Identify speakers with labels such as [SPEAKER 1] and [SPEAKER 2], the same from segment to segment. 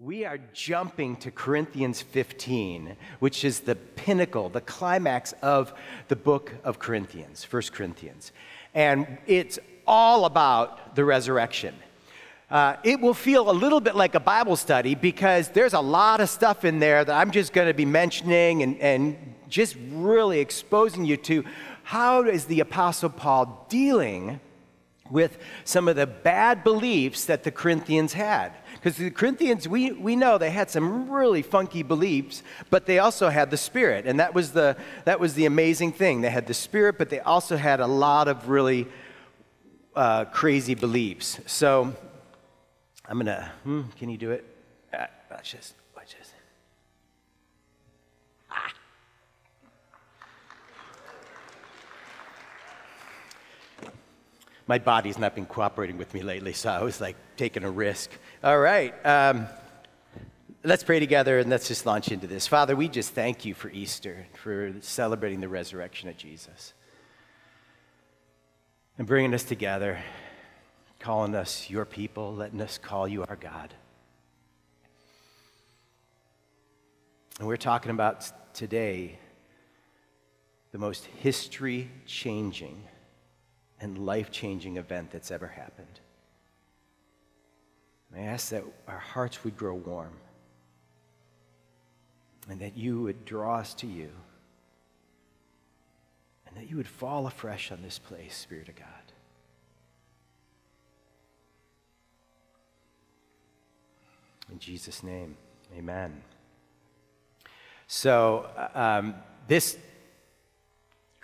[SPEAKER 1] We are jumping to Corinthians 15, which is the pinnacle, the climax of the book of Corinthians, 1 Corinthians. And it's all about the resurrection. Uh, it will feel a little bit like a Bible study because there's a lot of stuff in there that I'm just going to be mentioning and, and just really exposing you to how is the Apostle Paul dealing with some of the bad beliefs that the Corinthians had. Because the Corinthians, we, we know they had some really funky beliefs, but they also had the Spirit. And that was the, that was the amazing thing. They had the Spirit, but they also had a lot of really uh, crazy beliefs. So I'm going to, hmm, can you do it? Uh, watch this. Watch this. Ah. My body's not been cooperating with me lately, so I was like taking a risk. All right. Um, let's pray together and let's just launch into this. Father, we just thank you for Easter, for celebrating the resurrection of Jesus, and bringing us together, calling us your people, letting us call you our God. And we're talking about today the most history changing and life changing event that's ever happened. I ask that our hearts would grow warm and that you would draw us to you and that you would fall afresh on this place, Spirit of God. In Jesus' name, amen. So, um, this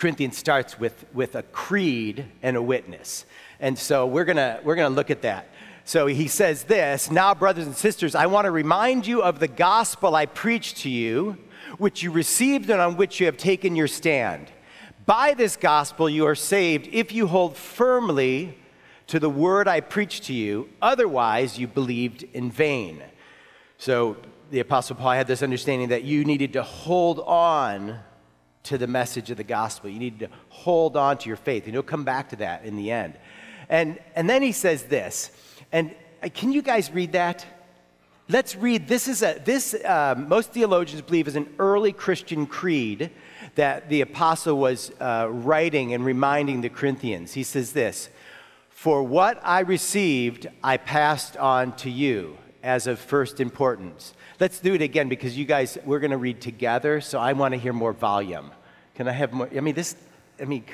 [SPEAKER 1] Corinthians starts with, with a creed and a witness. And so we're going we're going to look at that. So he says this Now, brothers and sisters, I want to remind you of the gospel I preached to you, which you received and on which you have taken your stand. By this gospel you are saved if you hold firmly to the word I preached to you, otherwise, you believed in vain. So the Apostle Paul had this understanding that you needed to hold on to the message of the gospel. You needed to hold on to your faith. And he'll come back to that in the end. And, and then he says this and uh, can you guys read that? Let's read. This is a, this, uh, most theologians believe is an early Christian creed that the apostle was uh, writing and reminding the Corinthians. He says this For what I received, I passed on to you as of first importance. Let's do it again because you guys, we're going to read together, so I want to hear more volume. Can I have more? I mean, this, I mean,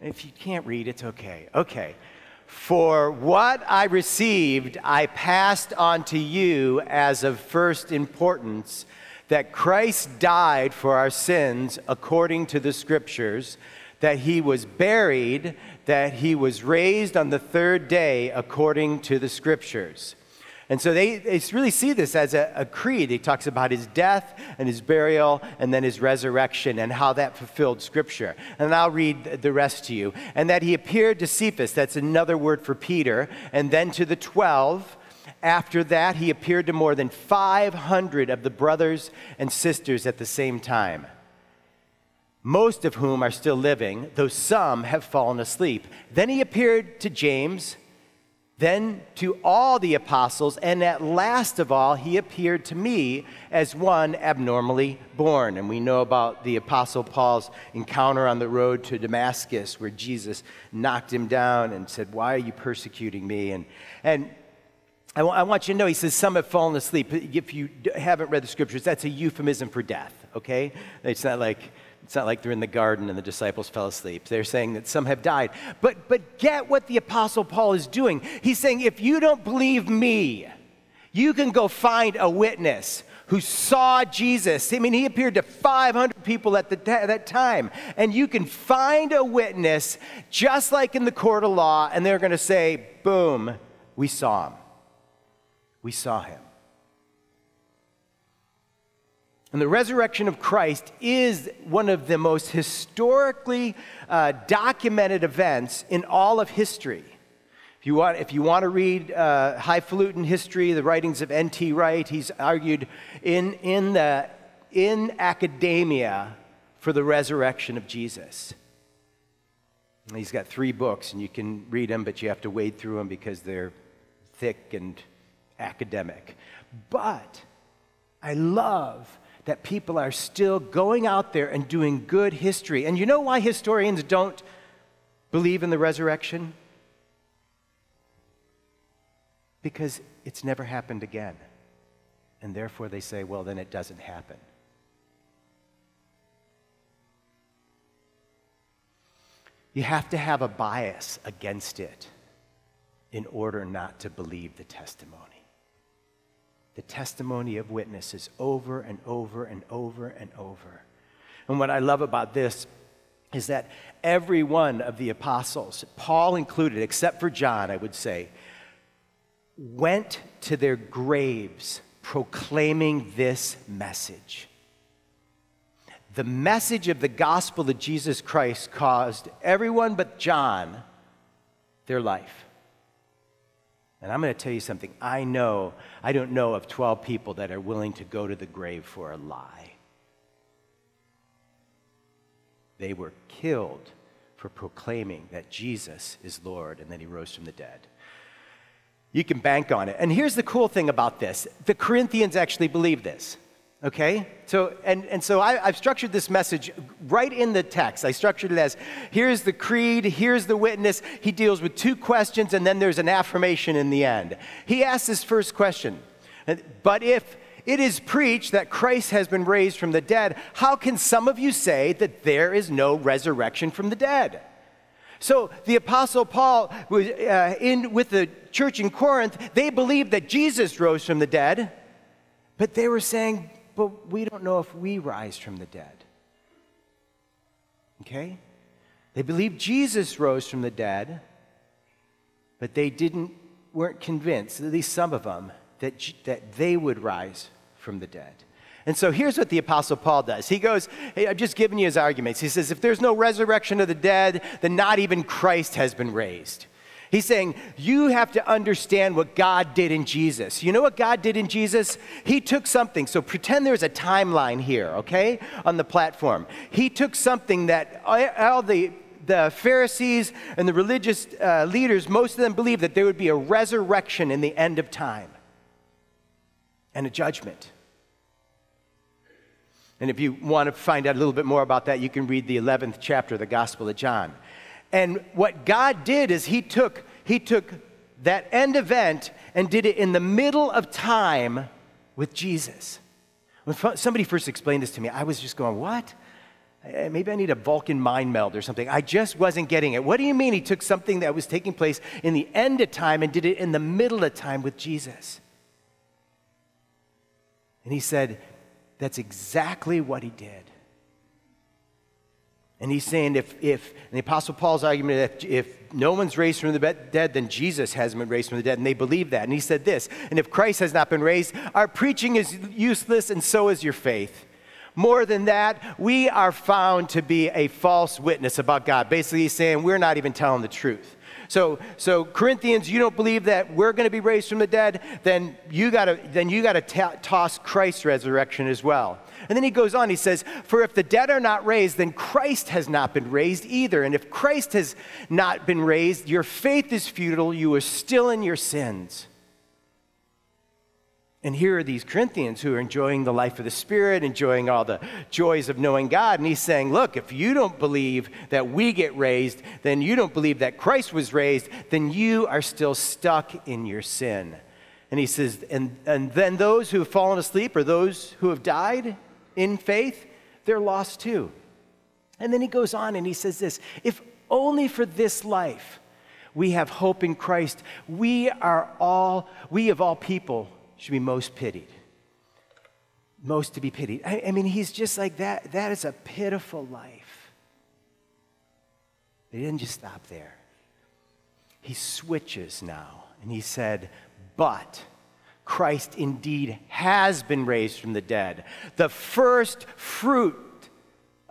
[SPEAKER 1] If you can't read, it's okay. Okay. For what I received, I passed on to you as of first importance that Christ died for our sins according to the scriptures, that he was buried, that he was raised on the third day according to the scriptures and so they, they really see this as a, a creed. He talks about his death and his burial and then his resurrection and how that fulfilled Scripture. And I'll read the rest to you. And that he appeared to Cephas, that's another word for Peter, and then to the 12. After that, he appeared to more than 500 of the brothers and sisters at the same time, most of whom are still living, though some have fallen asleep. Then he appeared to James then to all the apostles, and at last of all, he appeared to me as one abnormally born. And we know about the apostle Paul's encounter on the road to Damascus, where Jesus knocked him down and said, Why are you persecuting me? And, and I, w- I want you to know, he says, Some have fallen asleep. If you haven't read the scriptures, that's a euphemism for death, okay? It's not like, it's not like they're in the garden and the disciples fell asleep. They're saying that some have died. But, but get what the Apostle Paul is doing. He's saying, if you don't believe me, you can go find a witness who saw Jesus. I mean, he appeared to 500 people at the, that time. And you can find a witness just like in the court of law, and they're going to say, boom, we saw him. We saw him. And the resurrection of Christ is one of the most historically uh, documented events in all of history. If you want, if you want to read uh, highfalutin history, the writings of N.T. Wright, he's argued in, in, the, in academia for the resurrection of Jesus. He's got three books, and you can read them, but you have to wade through them because they're thick and academic. But I love that people are still going out there and doing good history. And you know why historians don't believe in the resurrection? Because it's never happened again. And therefore they say, well, then it doesn't happen. You have to have a bias against it in order not to believe the testimony. The testimony of witnesses over and over and over and over. And what I love about this is that every one of the apostles, Paul included, except for John, I would say, went to their graves proclaiming this message. The message of the gospel of Jesus Christ caused everyone but John their life. And I'm going to tell you something. I know, I don't know of 12 people that are willing to go to the grave for a lie. They were killed for proclaiming that Jesus is Lord and that he rose from the dead. You can bank on it. And here's the cool thing about this the Corinthians actually believe this. Okay? So, and, and so I, have structured this message right in the text. I structured it as here's the creed, here's the witness. He deals with two questions, and then there's an affirmation in the end. He asks this first question But if it is preached that Christ has been raised from the dead, how can some of you say that there is no resurrection from the dead? So the Apostle Paul was uh, in with the church in Corinth. They believed that Jesus rose from the dead, but they were saying, "But we don't know if we rise from the dead." Okay, they believed Jesus rose from the dead, but they didn't weren't convinced, at least some of them, that that they would rise from the dead. And so here's what the Apostle Paul does. He goes, hey, I've just given you his arguments. He says, if there's no resurrection of the dead, then not even Christ has been raised. He's saying, you have to understand what God did in Jesus. You know what God did in Jesus? He took something. So pretend there's a timeline here, okay, on the platform. He took something that all the the Pharisees and the religious uh, leaders, most of them believed that there would be a resurrection in the end of time and a judgment. And if you want to find out a little bit more about that, you can read the 11th chapter of the Gospel of John. And what God did is he took, he took that end event and did it in the middle of time with Jesus. When somebody first explained this to me, I was just going, What? Eh, maybe I need a Vulcan mind meld or something. I just wasn't getting it. What do you mean he took something that was taking place in the end of time and did it in the middle of time with Jesus? And he said, that's exactly what he did. And he's saying if, if the Apostle Paul's argument, if, if no one's raised from the dead, then Jesus hasn't been raised from the dead. And they believe that. And he said this And if Christ has not been raised, our preaching is useless, and so is your faith. More than that, we are found to be a false witness about God. Basically, he's saying we're not even telling the truth. So, so Corinthians, you don't believe that we're going to be raised from the dead, then you got to then you got to toss Christ's resurrection as well. And then he goes on, he says, For if the dead are not raised, then Christ has not been raised either. And if Christ has not been raised, your faith is futile, you are still in your sins. And here are these Corinthians who are enjoying the life of the Spirit, enjoying all the joys of knowing God. And he's saying, Look, if you don't believe that we get raised, then you don't believe that Christ was raised, then you are still stuck in your sin. And he says, And, and then those who have fallen asleep or those who have died in faith, they're lost too. And then he goes on and he says this If only for this life we have hope in Christ, we are all, we of all people, should be most pitied. Most to be pitied. I, I mean, he's just like that. That is a pitiful life. He didn't just stop there. He switches now, and he said, But Christ indeed has been raised from the dead, the first fruit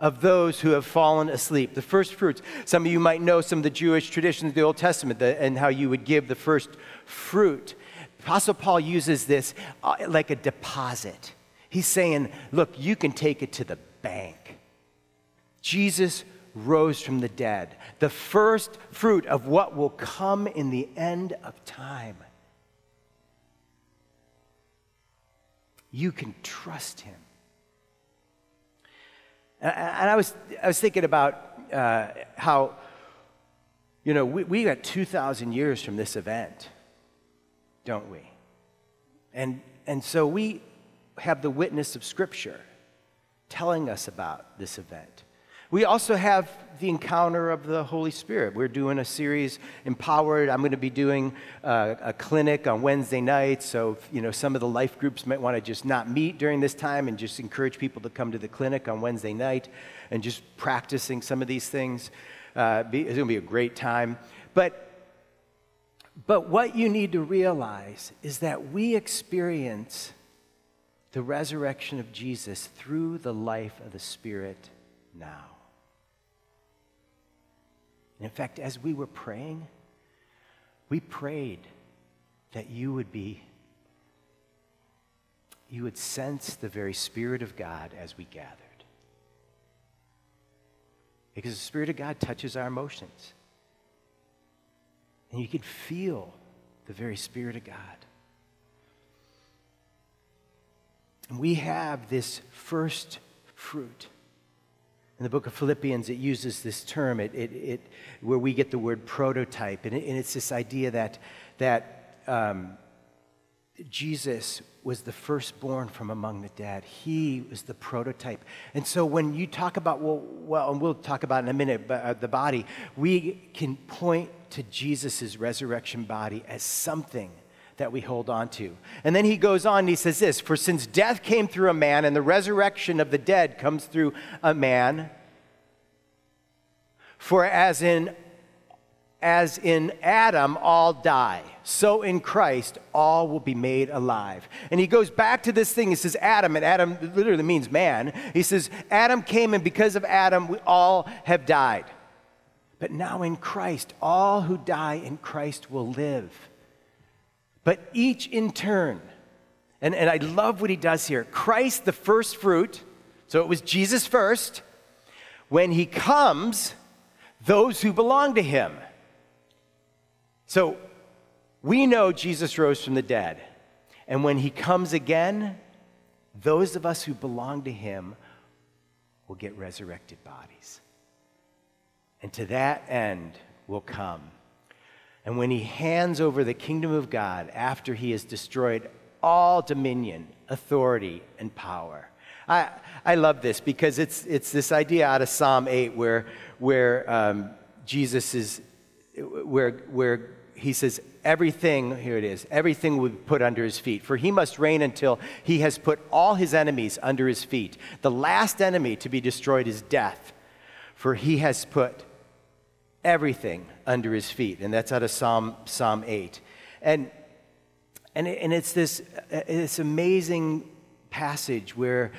[SPEAKER 1] of those who have fallen asleep. The first fruits. Some of you might know some of the Jewish traditions of the Old Testament and how you would give the first fruit. Apostle Paul uses this uh, like a deposit. He's saying, look, you can take it to the bank. Jesus rose from the dead, the first fruit of what will come in the end of time. You can trust him. And I was, I was thinking about uh, how, you know, we, we got 2,000 years from this event, don't we? And, and so we have the witness of Scripture telling us about this event. We also have the encounter of the Holy Spirit. We're doing a series, Empowered. I'm going to be doing uh, a clinic on Wednesday nights. So, you know, some of the life groups might want to just not meet during this time and just encourage people to come to the clinic on Wednesday night and just practicing some of these things. Uh, be, it's going to be a great time. But, but what you need to realize is that we experience the resurrection of Jesus through the life of the Spirit now. And in fact, as we were praying, we prayed that you would be, you would sense the very Spirit of God as we gathered. Because the Spirit of God touches our emotions. And you can feel the very Spirit of God. And we have this first fruit in the book of Philippians, it uses this term it, it, it, where we get the word prototype. And, and it's this idea that, that um, Jesus was the firstborn from among the dead. He was the prototype. And so when you talk about, well, well and we'll talk about in a minute, but, uh, the body, we can point to Jesus' resurrection body as something that we hold on to. And then he goes on and he says this For since death came through a man and the resurrection of the dead comes through a man, for as in as in Adam all die, so in Christ all will be made alive. And he goes back to this thing. He says, Adam, and Adam literally means man. He says, Adam came, and because of Adam, we all have died. But now in Christ, all who die in Christ will live but each in turn. And, and I love what he does here. Christ, the first fruit, so it was Jesus first. When he comes, those who belong to him. So we know Jesus rose from the dead. And when he comes again, those of us who belong to him will get resurrected bodies. And to that end will come and when he hands over the kingdom of God after he has destroyed all dominion, authority, and power. I, I love this because it's, it's this idea out of Psalm 8 where, where um, Jesus is, where, where he says, everything, here it is, everything will be put under his feet. For he must reign until he has put all his enemies under his feet. The last enemy to be destroyed is death, for he has put everything under his feet. And that's out of Psalm, Psalm 8. And, and, and it's this, this amazing passage where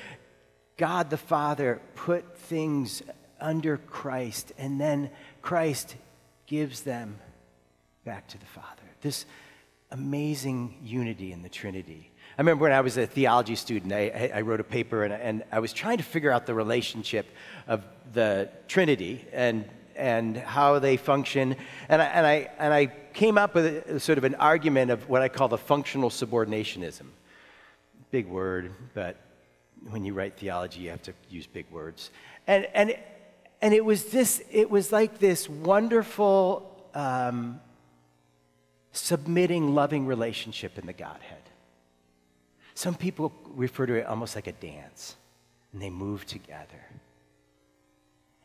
[SPEAKER 1] God the Father put things under Christ, and then Christ gives them back to the Father. This amazing unity in the Trinity. I remember when I was a theology student, I, I wrote a paper and, and I was trying to figure out the relationship of the Trinity and and how they function. And I, and I, and I came up with a, sort of an argument of what I call the functional subordinationism. Big word, but when you write theology, you have to use big words. And, and, and it was this, it was like this wonderful um, submitting, loving relationship in the Godhead. Some people refer to it almost like a dance, and they move together.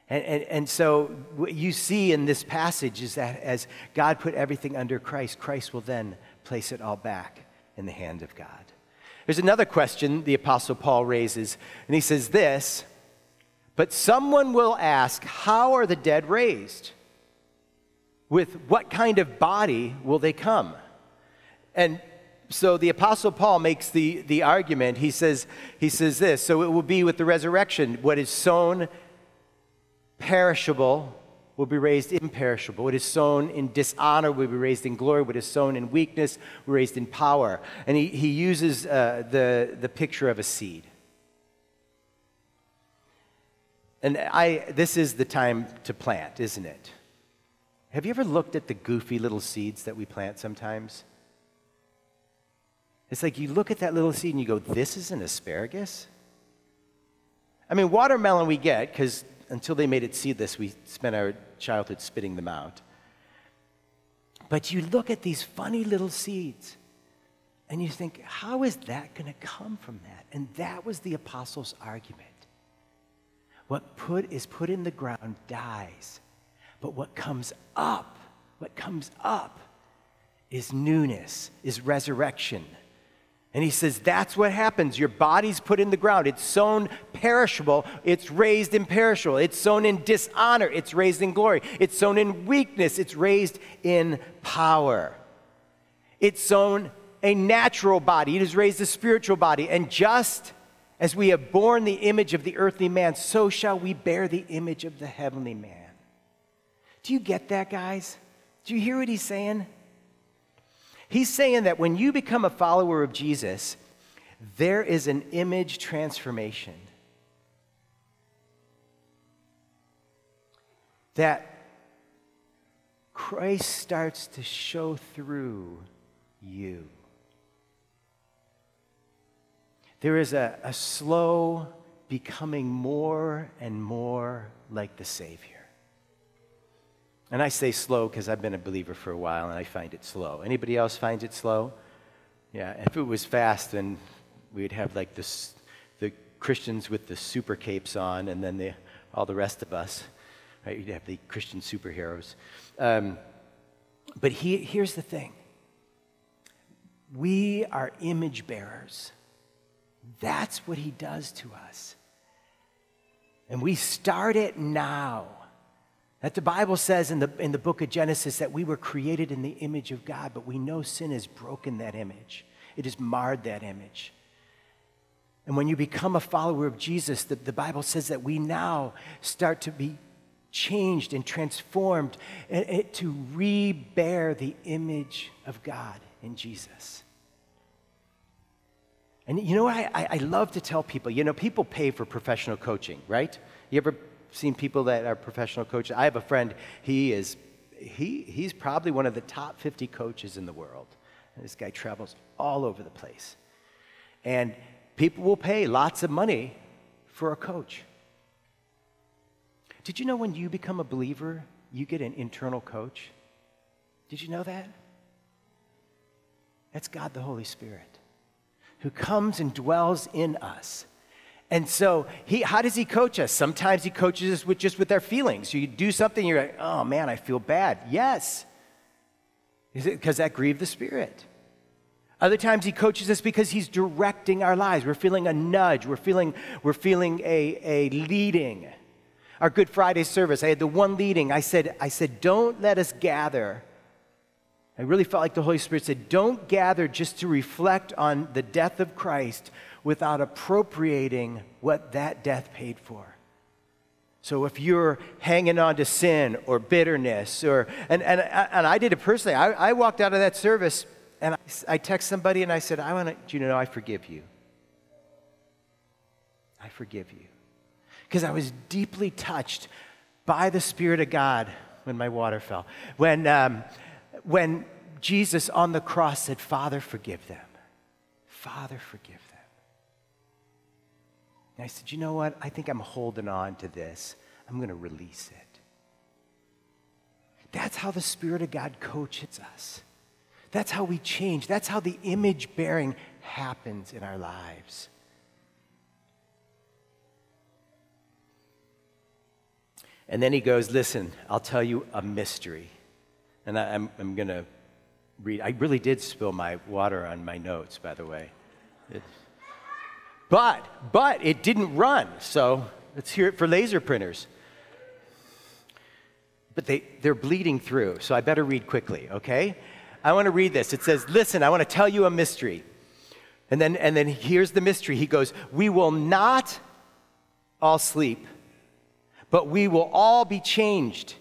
[SPEAKER 1] And, and, and, so, what you see in this passage is that as God put everything under Christ, Christ will then place it all back in the hand of God. There's another question the Apostle Paul raises, and he says this But someone will ask, How are the dead raised? With what kind of body will they come? And so the apostle paul makes the, the argument he says he says this so it will be with the resurrection what is sown perishable will be raised imperishable. What is sown in dishonor will be raised in glory. What is sown in weakness will be raised in power. And he, he uses uh, the, the picture of a seed. And I, this is the time to plant, isn't it? Have you ever looked at the goofy little seeds that we plant sometimes? It's like you look at that little seed and you go, This is an asparagus? I mean, watermelon we get because until they made it seedless, we spent our childhood spitting them out. But you look at these funny little seeds and you think, how is that going to come from that? And that was the apostles' argument. What put is put in the ground dies, but what comes up, what comes up is newness, is resurrection. And he says, that's what happens. Your body's put in the ground. It's sown perishable, it's raised imperishable. It's sown in dishonor, it's raised in glory. It's sown in weakness, it's raised in power. It's sown a natural body, it is raised a spiritual body. And just as we have borne the image of the earthly man, so shall we bear the image of the heavenly man. Do you get that, guys? Do you hear what he's saying? He's saying that when you become a follower of Jesus, there is an image transformation. That Christ starts to show through you. There is a, a slow becoming more and more like the Savior. And I say slow because I've been a believer for a while and I find it slow. Anybody else finds it slow? Yeah, if it was fast, then we'd have like this, the Christians with the super capes on and then the, all the rest of us, right? You'd have the Christian superheroes. Um, but he, here's the thing we are image bearers. That's what he does to us. And we start it now. That the Bible says in the, in the book of Genesis that we were created in the image of God, but we know sin has broken that image, it has marred that image. And when you become a follower of Jesus, the, the Bible says that we now start to be changed and transformed and, and to re-bear the image of God in Jesus. And you know what I, I love to tell people? You know, people pay for professional coaching, right? You ever seen people that are professional coaches. I have a friend, he is, he, he's probably one of the top 50 coaches in the world. And this guy travels all over the place. And people will pay lots of money for a coach. Did you know when you become a believer, you get an internal coach? Did you know that? That's God the Holy Spirit who comes and dwells in us and so, he, how does he coach us? Sometimes he coaches us with just with our feelings. You do something, you're like, oh man, I feel bad. Yes. Is it because that grieved the Spirit? Other times he coaches us because he's directing our lives. We're feeling a nudge. We're feeling, we're feeling a, a leading. Our Good Friday service, I had the one leading. I said, I said, don't let us gather. I really felt like the Holy Spirit said, don't gather just to reflect on the death of Christ without appropriating what that death paid for. So if you're hanging on to sin or bitterness, or, and, and, and I did it personally, I, I walked out of that service and I, I text somebody and I said, I want to, know, I forgive you. I forgive you. Because I was deeply touched by the Spirit of God when my water fell. When, um, when Jesus on the cross said, Father, forgive them. Father, forgive them. And I said, you know what? I think I'm holding on to this. I'm going to release it. That's how the Spirit of God coaches us. That's how we change. That's how the image bearing happens in our lives. And then he goes, Listen, I'll tell you a mystery. And I, am going to read. I really did spill my water on my notes, by the way. But, but it didn't run, so let's hear it for laser printers. But they, they're bleeding through, so I better read quickly, okay? I want to read this. It says, Listen, I want to tell you a mystery. And then, and then here's the mystery. He goes, We will not all sleep, but we will all be changed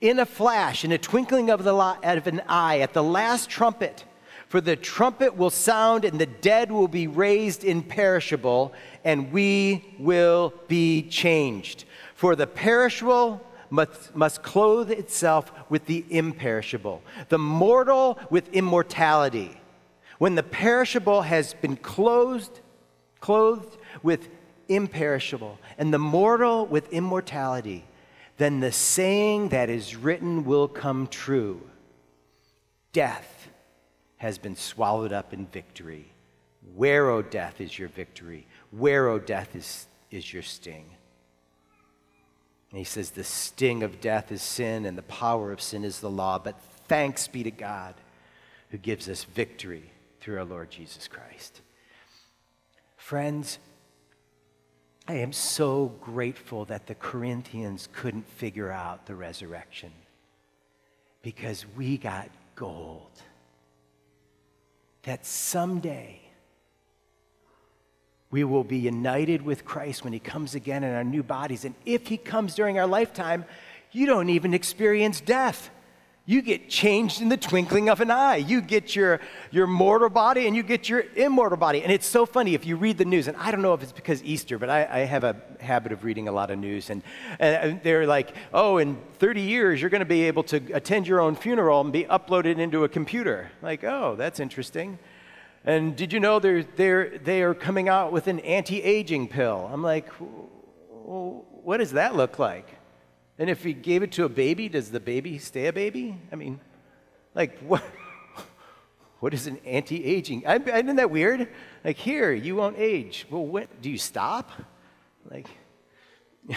[SPEAKER 1] in a flash, in a twinkling of, the, of an eye, at the last trumpet. For the trumpet will sound, and the dead will be raised imperishable, and we will be changed. For the perishable must, must clothe itself with the imperishable, the mortal with immortality. when the perishable has been clothed, clothed with imperishable, and the mortal with immortality, then the saying that is written will come true Death has been swallowed up in victory. Where, O death, is your victory? Where, O death, is, is your sting? And he says, The sting of death is sin, and the power of sin is the law. But thanks be to God who gives us victory through our Lord Jesus Christ. Friends, I am so grateful that the Corinthians couldn't figure out the resurrection because we got gold. That someday we will be united with Christ when he comes again in our new bodies. And if he comes during our lifetime, you don't even experience death you get changed in the twinkling of an eye. You get your, your mortal body and you get your immortal body. And it's so funny if you read the news, and I don't know if it's because Easter, but I, I have a habit of reading a lot of news. And, and they're like, oh, in 30 years, you're going to be able to attend your own funeral and be uploaded into a computer. Like, oh, that's interesting. And did you know they're, they're, they are coming out with an anti aging pill? I'm like, well, what does that look like? And if he gave it to a baby, does the baby stay a baby? I mean, like, what? What is an anti-aging? Isn't that weird? Like, here, you won't age. Well, what? Do you stop? Like,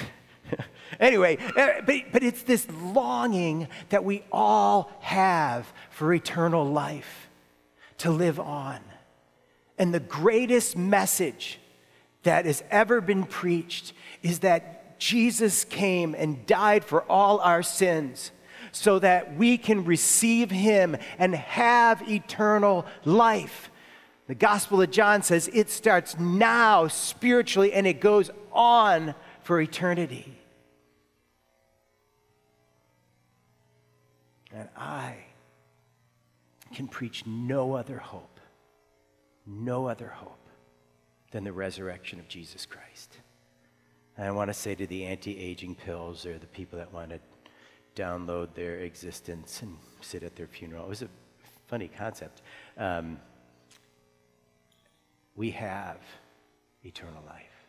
[SPEAKER 1] anyway, eh, but, but it's this longing that we all have for eternal life, to live on. And the greatest message that has ever been preached is that Jesus came and died for all our sins so that we can receive him and have eternal life. The Gospel of John says it starts now spiritually and it goes on for eternity. And I can preach no other hope, no other hope than the resurrection of Jesus Christ. And I want to say to the anti aging pills or the people that want to download their existence and sit at their funeral, it was a funny concept. Um, we have eternal life.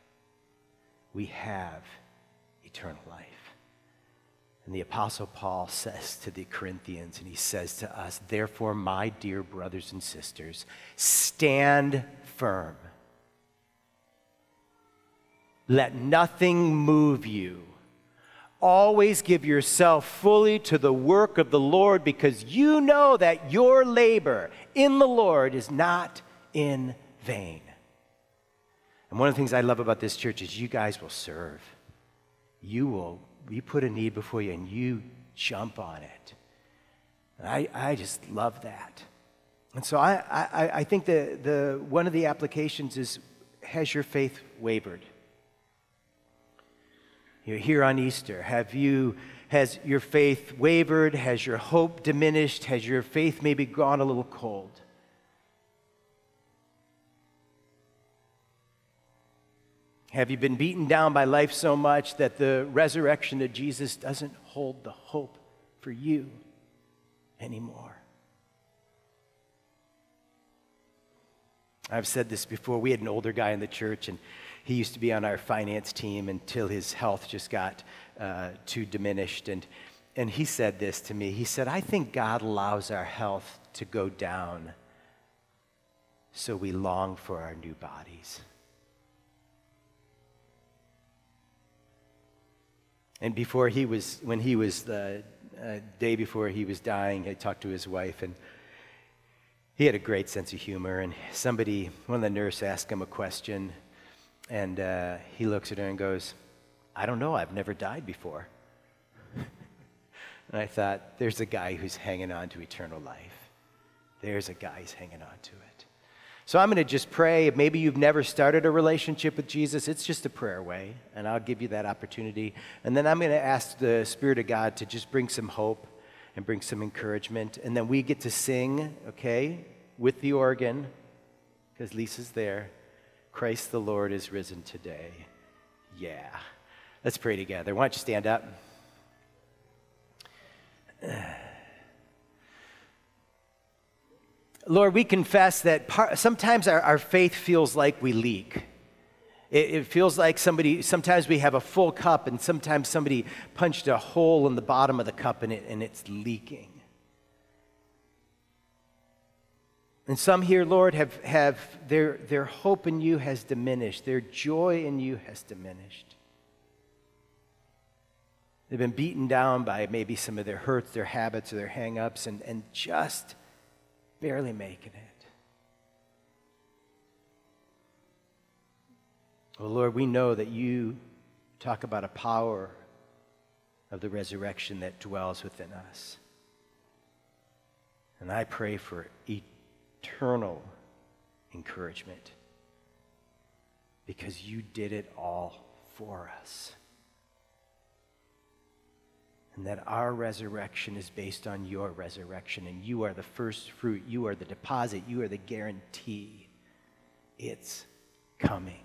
[SPEAKER 1] We have eternal life. And the Apostle Paul says to the Corinthians, and he says to us, Therefore, my dear brothers and sisters, stand firm let nothing move you. Always give yourself fully to the work of the Lord because you know that your labor in the Lord is not in vain. And one of the things I love about this church is you guys will serve. You will, you put a need before you and you jump on it. And I, I just love that. And so I, I, I think the, the, one of the applications is has your faith wavered? You're here on Easter. Have you, has your faith wavered? Has your hope diminished? Has your faith maybe gone a little cold? Have you been beaten down by life so much that the resurrection of Jesus doesn't hold the hope for you anymore? I've said this before. We had an older guy in the church, and he used to be on our finance team until his health just got uh, too diminished. And, and he said this to me. He said, I think God allows our health to go down so we long for our new bodies. And before he was, when he was the uh, day before he was dying, I talked to his wife, and he had a great sense of humor. And somebody, one of the nurses asked him a question, and uh, he looks at her and goes, I don't know, I've never died before. and I thought, there's a guy who's hanging on to eternal life. There's a guy who's hanging on to it. So I'm going to just pray. Maybe you've never started a relationship with Jesus. It's just a prayer way, and I'll give you that opportunity. And then I'm going to ask the Spirit of God to just bring some hope and bring some encouragement. And then we get to sing, okay, with the organ, because Lisa's there. Christ the Lord is risen today. Yeah. Let's pray together. Why don't you stand up?
[SPEAKER 2] Lord, we confess that par- sometimes our, our faith feels like we leak. It, it feels like somebody, sometimes we have a full cup, and sometimes somebody punched a hole in the bottom of the cup and, it, and it's leaking. And some here, Lord, have, have their, their hope in you has diminished, their joy in you has diminished. They've been beaten down by maybe some of their hurts, their habits, or their hang ups, and, and just barely making it. Lord, we know that you talk about a power of the resurrection that dwells within us. And I pray for eternal encouragement because you did it all for us and that our resurrection is based on your resurrection, and you are the first fruit, you are the deposit, you are the guarantee. It's coming.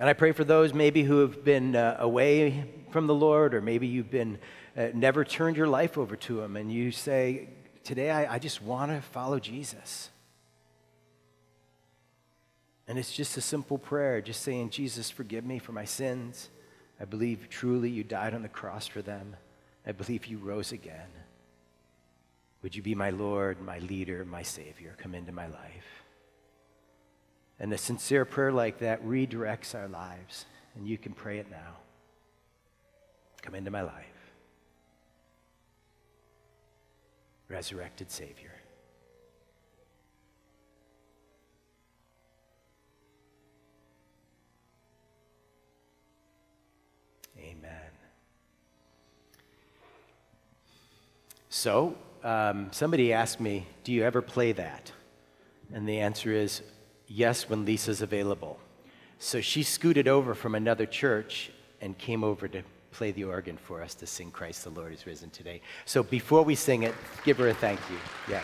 [SPEAKER 2] And I pray for those maybe who have been uh, away from the Lord, or maybe you've been uh, never turned your life over to Him, and you say, Today I, I just want to follow Jesus. And it's just a simple prayer, just saying, Jesus, forgive me for my sins. I believe truly you died on the cross for them. I believe you rose again. Would you be my Lord, my leader, my Savior? Come into my life. And a sincere prayer like that redirects our lives, and you can pray it now. Come into my life. Resurrected Savior. Amen. So, um, somebody asked me, Do you ever play that? And the answer is yes, when Lisa's available. So she scooted over from another church and came over to play the organ for us to sing Christ the Lord is risen today. So before we sing it, give her a thank you. Yeah.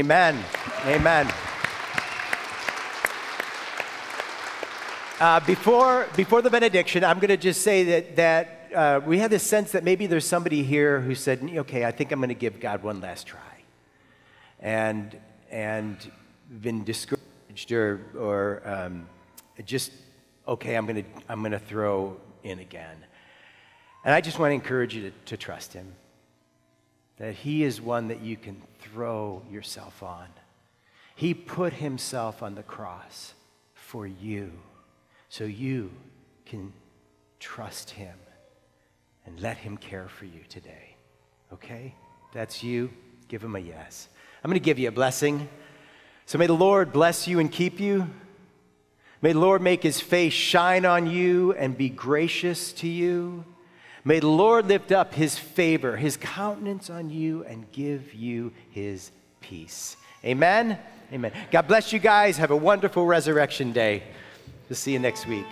[SPEAKER 1] Amen. Amen. Uh, before, before the benediction, I'm going to just say that, that uh, we had this sense that maybe there's somebody here who said, okay, I think I'm going to give God one last try. And, and been discouraged or, or um, just, okay, I'm going to I'm going to throw in again. And I just want to encourage you to, to trust Him, that He is one that you can throw yourself on. He put Himself on the cross for you so you can trust Him and let Him care for you today. Okay? That's you. Give Him a yes. I'm going to give you a blessing. So may the Lord bless you and keep you. May the Lord make His face shine on you and be gracious to you. May the Lord lift up His favor, His countenance on you, and give you His peace. Amen. Amen. God bless you guys. Have a wonderful resurrection day. We'll see you next week.